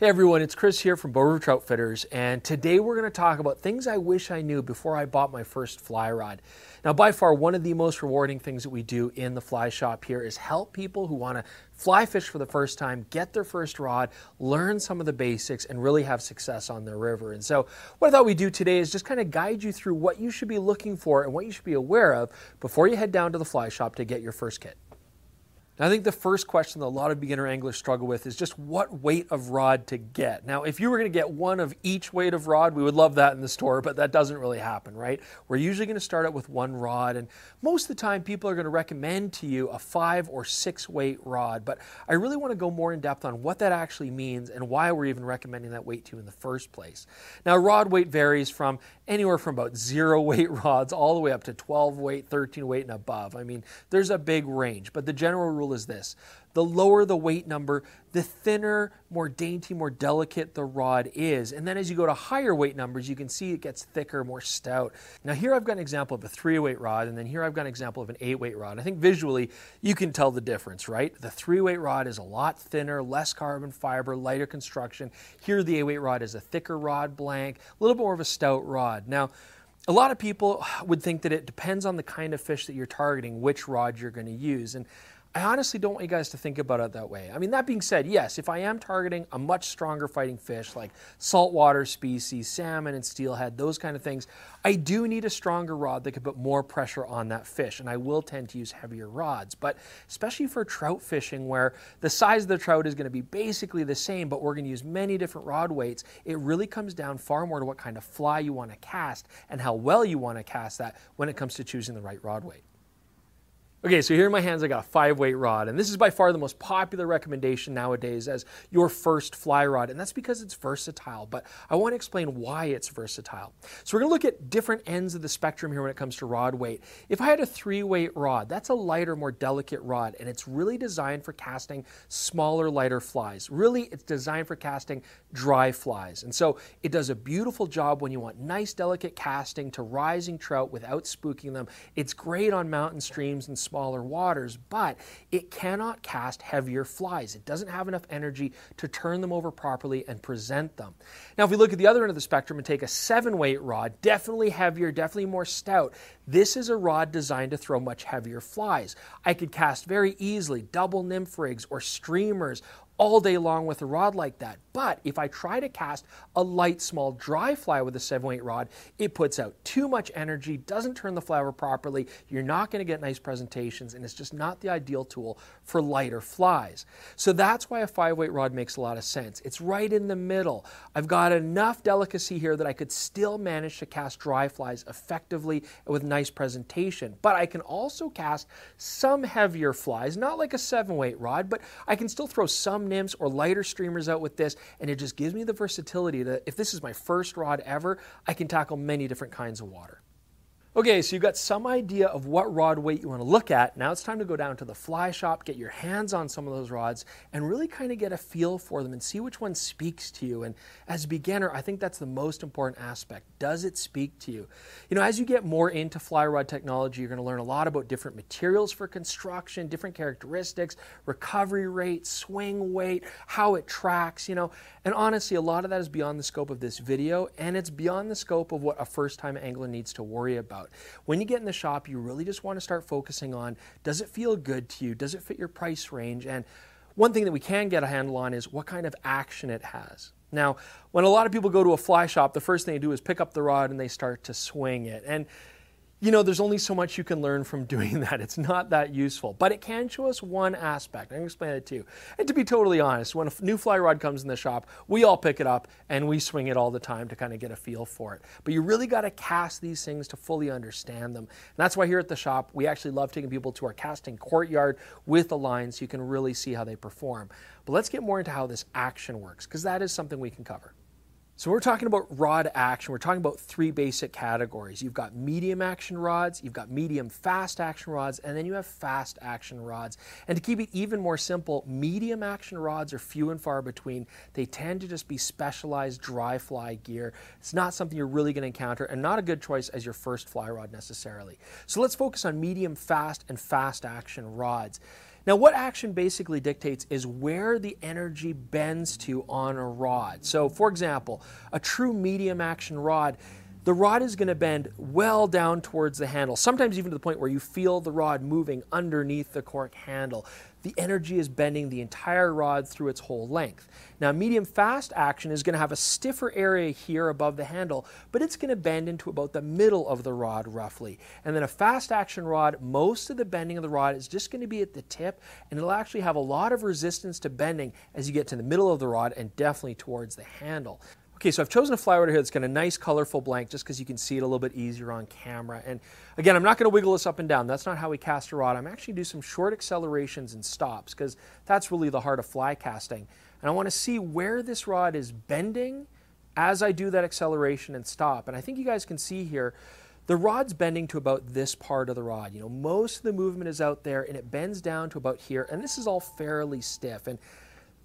Hey everyone, it's Chris here from Bow River Troutfitters, and today we're going to talk about things I wish I knew before I bought my first fly rod. Now, by far, one of the most rewarding things that we do in the fly shop here is help people who want to fly fish for the first time, get their first rod, learn some of the basics, and really have success on their river. And so, what I thought we'd do today is just kind of guide you through what you should be looking for and what you should be aware of before you head down to the fly shop to get your first kit. Now, I think the first question that a lot of beginner anglers struggle with is just what weight of rod to get. Now, if you were going to get one of each weight of rod, we would love that in the store, but that doesn't really happen, right? We're usually going to start out with one rod, and most of the time people are going to recommend to you a five or six weight rod, but I really want to go more in depth on what that actually means and why we're even recommending that weight to you in the first place. Now, rod weight varies from anywhere from about zero weight rods all the way up to 12 weight, 13 weight, and above. I mean, there's a big range, but the general rule is this the lower the weight number, the thinner, more dainty, more delicate the rod is. And then as you go to higher weight numbers, you can see it gets thicker, more stout. Now, here I've got an example of a three weight rod, and then here I've got an example of an eight weight rod. I think visually you can tell the difference, right? The three weight rod is a lot thinner, less carbon fiber, lighter construction. Here, the eight weight rod is a thicker rod blank, a little more of a stout rod. Now, a lot of people would think that it depends on the kind of fish that you're targeting, which rod you're going to use. And I honestly don't want you guys to think about it that way. I mean, that being said, yes, if I am targeting a much stronger fighting fish like saltwater species, salmon and steelhead, those kind of things, I do need a stronger rod that can put more pressure on that fish, and I will tend to use heavier rods. But especially for trout fishing, where the size of the trout is going to be basically the same, but we're going to use many different rod weights, it really comes down far more to what kind of fly you want to cast and how well you want to cast that when it comes to choosing the right rod weight. Okay, so here in my hands I got a five weight rod, and this is by far the most popular recommendation nowadays as your first fly rod, and that's because it's versatile. But I want to explain why it's versatile. So we're going to look at different ends of the spectrum here when it comes to rod weight. If I had a three weight rod, that's a lighter, more delicate rod, and it's really designed for casting smaller, lighter flies. Really, it's designed for casting dry flies, and so it does a beautiful job when you want nice, delicate casting to rising trout without spooking them. It's great on mountain streams and smaller waters, but it cannot cast heavier flies. It doesn't have enough energy to turn them over properly and present them. Now, if we look at the other end of the spectrum and take a seven weight rod, definitely heavier, definitely more stout, this is a rod designed to throw much heavier flies. I could cast very easily double nymph rigs or streamers all day long with a rod like that. But if I try to cast a light, small, dry fly with a 7 weight rod, it puts out too much energy, doesn't turn the fly over properly, you're not going to get nice presentations, and it's just not the ideal tool for lighter flies. So that's why a 5 weight rod makes a lot of sense. It's right in the middle. I've got enough delicacy here that I could still manage to cast dry flies effectively with nice presentation. But I can also cast some heavier flies, not like a 7 weight rod, but I can still throw some nymphs or lighter streamers out with this, and it just gives me the versatility that if this is my first rod ever, I can tackle many different kinds of water. Okay, so you've got some idea of what rod weight you want to look at. Now it's time to go down to the fly shop, get your hands on some of those rods, and really kind of get a feel for them and see which one speaks to you. And as a beginner, I think that's the most important aspect. Does it speak to you? You know, as you get more into fly rod technology, you're going to learn a lot about different materials for construction, different characteristics, recovery rate, swing weight, how it tracks, you know. And honestly, a lot of that is beyond the scope of this video, and it's beyond the scope of what a first time angler needs to worry about. When you get in the shop, you really just want to start focusing on does it feel good to you? Does it fit your price range? And one thing that we can get a handle on is what kind of action it has. Now, when a lot of people go to a fly shop, the first thing they do is pick up the rod and they start to swing it. And you know, there's only so much you can learn from doing that. It's not that useful, but it can show us one aspect. I'm going to explain it to you. And to be totally honest, when a new fly rod comes in the shop, we all pick it up and we swing it all the time to kind of get a feel for it. But you really got to cast these things to fully understand them. And that's why here at the shop, we actually love taking people to our casting courtyard with the line so you can really see how they perform. But let's get more into how this action works, because that is something we can cover. So we're talking about rod action. We're talking about three basic categories. You've got medium action rods, you've got medium fast action rods, and then you have fast action rods. And to keep it even more simple, medium action rods are few and far between. They tend to just be specialized dry fly gear. It's not something you're really going to encounter and not a good choice as your first fly rod necessarily. So let's focus on medium fast and fast action rods. Now, what action basically dictates is where the energy bends to on a rod. So, for example, a true medium action rod the rod is going to bend well down towards the handle, sometimes even to the point where you feel the rod moving underneath the cork handle. The energy is bending the entire rod through its whole length. Now, medium fast action is going to have a stiffer area here above the handle, but it's going to bend into about the middle of the rod roughly. And then a fast action rod, most of the bending of the rod is just going to be at the tip, and it'll actually have a lot of resistance to bending as you get to the middle of the rod and definitely towards the handle. Okay, so I've chosen a rod here that's got a nice colorful blank just because you can see it a little bit easier on camera. And again, I'm not going to wiggle this up and down. That's not how we cast a rod. I'm actually do some short accelerations and stops because that's really the heart of fly casting. And I want to see where this rod is bending as I do that acceleration and stop. And I think you guys can see here, the rod's bending to about this part of the rod. You know, most of the movement is out there and it bends down to about here. And this is all fairly stiff. And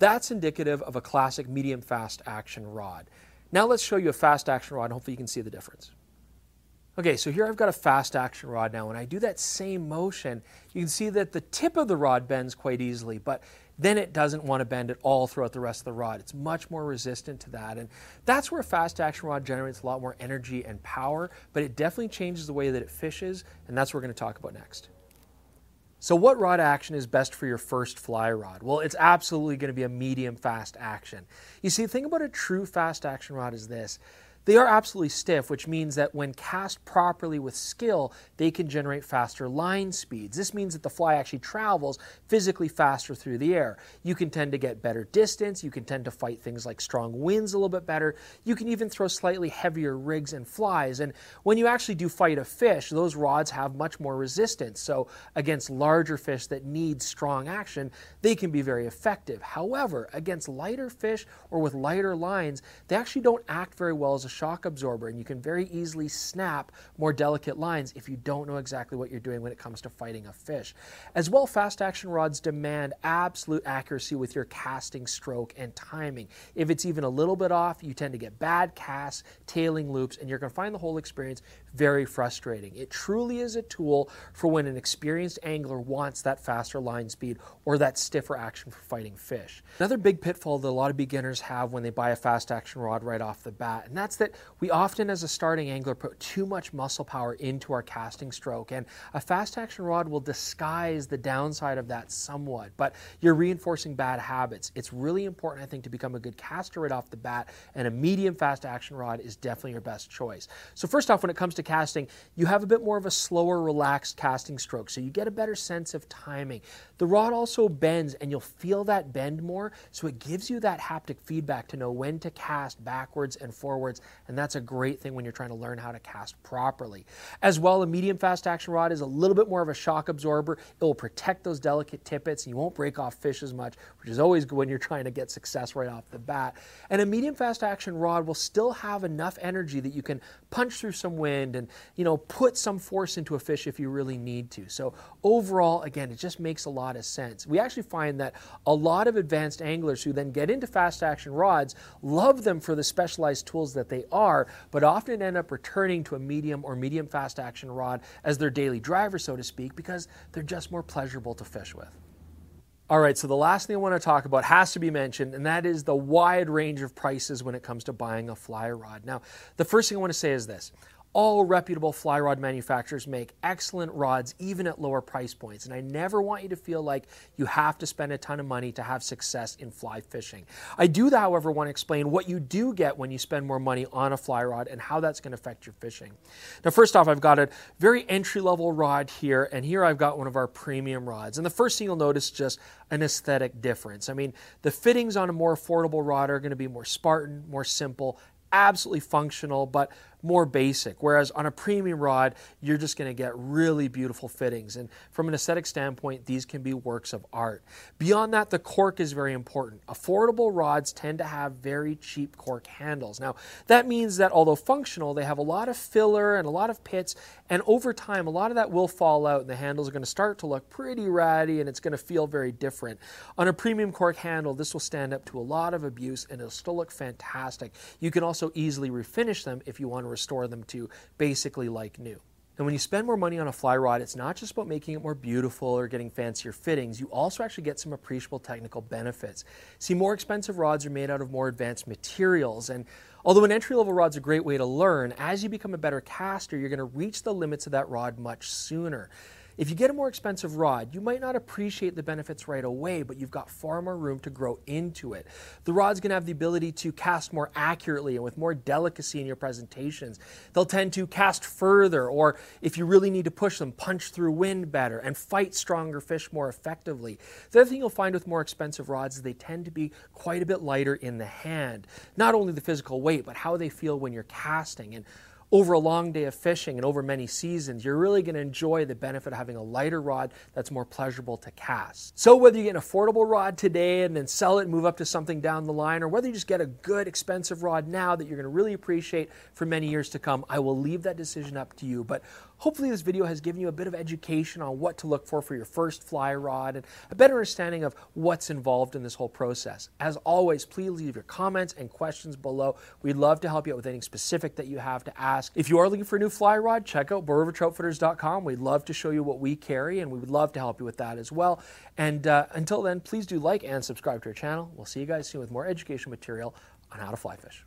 that's indicative of a classic medium fast action rod. Now let's show you a fast action rod and hopefully you can see the difference. Okay, so here I've got a fast action rod now. When I do that same motion, you can see that the tip of the rod bends quite easily, but then it doesn't want to bend at all throughout the rest of the rod. It's much more resistant to that. And that's where a fast action rod generates a lot more energy and power, but it definitely changes the way that it fishes, and that's what we're going to talk about next. So, what rod action is best for your first fly rod? Well, it's absolutely going to be a medium fast action. You see, the thing about a true fast action rod is this they are absolutely stiff, which means that when cast properly with skill, they can generate faster line speeds. This means that the fly actually travels physically faster through the air. You can tend to get better distance, you can tend to fight things like strong winds a little bit better, you can even throw slightly heavier rigs and flies. And when you actually do fight a fish, those rods have much more resistance. So against larger fish that need strong action, they can be very effective. However, against lighter fish or with lighter lines, they actually don't act very well as a shock absorber, and you can very easily snap more delicate lines if you don't know exactly what you're doing when it comes to fighting a fish. As well, fast action rods demand absolute accuracy with your casting stroke and timing. If it's even a little bit off, you tend to get bad casts, tailing loops, and you're going to find the whole experience very frustrating. It truly is a tool for when an experienced angler wants that faster line speed or that stiffer action for fighting fish. Another big pitfall that a lot of beginners have when they buy a fast action rod right off the bat, and that's that we often, as a starting angler, put too much muscle power into our casting stroke. And a fast action rod will disguise the downside of that somewhat, but you're reinforcing bad habits. It's really important, I think, to become a good caster right off the bat, and a medium fast action rod is definitely your best choice. So, first off, when it comes to casting, you have a bit more of a slower, relaxed casting stroke, so you get a better sense of timing. The rod also bends, and you'll feel that bend more, so it gives you that haptic feedback to know when to cast backwards and forwards, and that's a great thing when you're trying to learn how to cast properly. As well, a medium fast action rod is a little bit more of a shock absorber. It will protect those delicate tippets, you won't break off fish as much, which is always good when you're trying to get success right off the bat. And a medium fast action rod will still have enough energy that you can punch through some wind and you know put some force into a fish if you really need to. So overall, again, it just makes a lot of sense. We actually find that a lot of advanced anglers who then get into fast action rods love them for the specialized tools that they are, but often end up returning to a medium or medium fast action rod as their daily driver, so to speak, because they're just more pleasurable to fish with. All right, so the last thing I want to talk about has to be mentioned, and that is the wide range of prices when it comes to buying a fly rod. Now, the first thing I want to say is this all reputable fly rod manufacturers make excellent rods even at lower price points, and I never want you to feel like you have to spend a ton of money to have success in fly fishing. I do, however, want to explain what you do get when you spend more money on a fly rod and how that's going to affect your fishing. Now, first off, I've got a very entry level rod here, and here I've got one of our premium rods. And the first thing you'll notice is just an aesthetic difference. I mean, the fittings on a more affordable rod are going to be more Spartan, more simple, absolutely functional, but more basic. Whereas on a premium rod, you're just going to get really beautiful fittings. And from an aesthetic standpoint, these can be works of art. Beyond that, the cork is very important. Affordable rods tend to have very cheap cork handles. Now, that means that although functional, they have a lot of filler and a lot of pits. And over time, a lot of that will fall out, and the handles are going to start to look pretty ratty and it's going to feel very different. On a premium cork handle, this will stand up to a lot of abuse and it'll still look fantastic. You can also easily refinish them if you want to restore them to basically like new. And when you spend more money on a fly rod, it's not just about making it more beautiful or getting fancier fittings. You also actually get some appreciable technical benefits. See, more expensive rods are made out of more advanced materials. And although an entry level rod's a great way to learn, as you become a better caster, you're going to reach the limits of that rod much sooner. If you get a more expensive rod, you might not appreciate the benefits right away, but you've got far more room to grow into it. The rod's going to have the ability to cast more accurately and with more delicacy in your presentations. They'll tend to cast further, or if you really need to push them, punch through wind better and fight stronger fish more effectively. The other thing you'll find with more expensive rods is they tend to be quite a bit lighter in the hand. Not only the physical weight, but how they feel when you're casting. And over a long day of fishing and over many seasons, you're really going to enjoy the benefit of having a lighter rod that's more pleasurable to cast. So, whether you get an affordable rod today and then sell it and move up to something down the line, or whether you just get a good, expensive rod now that you're going to really appreciate for many years to come, I will leave that decision up to you. But hopefully, this video has given you a bit of education on what to look for for your first fly rod and a better understanding of what's involved in this whole process. As always, please leave your comments and questions below. We'd love to help you out with anything specific that you have to ask. If you are looking for a new fly rod, check out BowRiverTroutfitters.com. We'd love to show you what we carry, and we would love to help you with that as well. And uh, until then, please do like and subscribe to our channel. We'll see you guys soon with more education material on how to fly fish.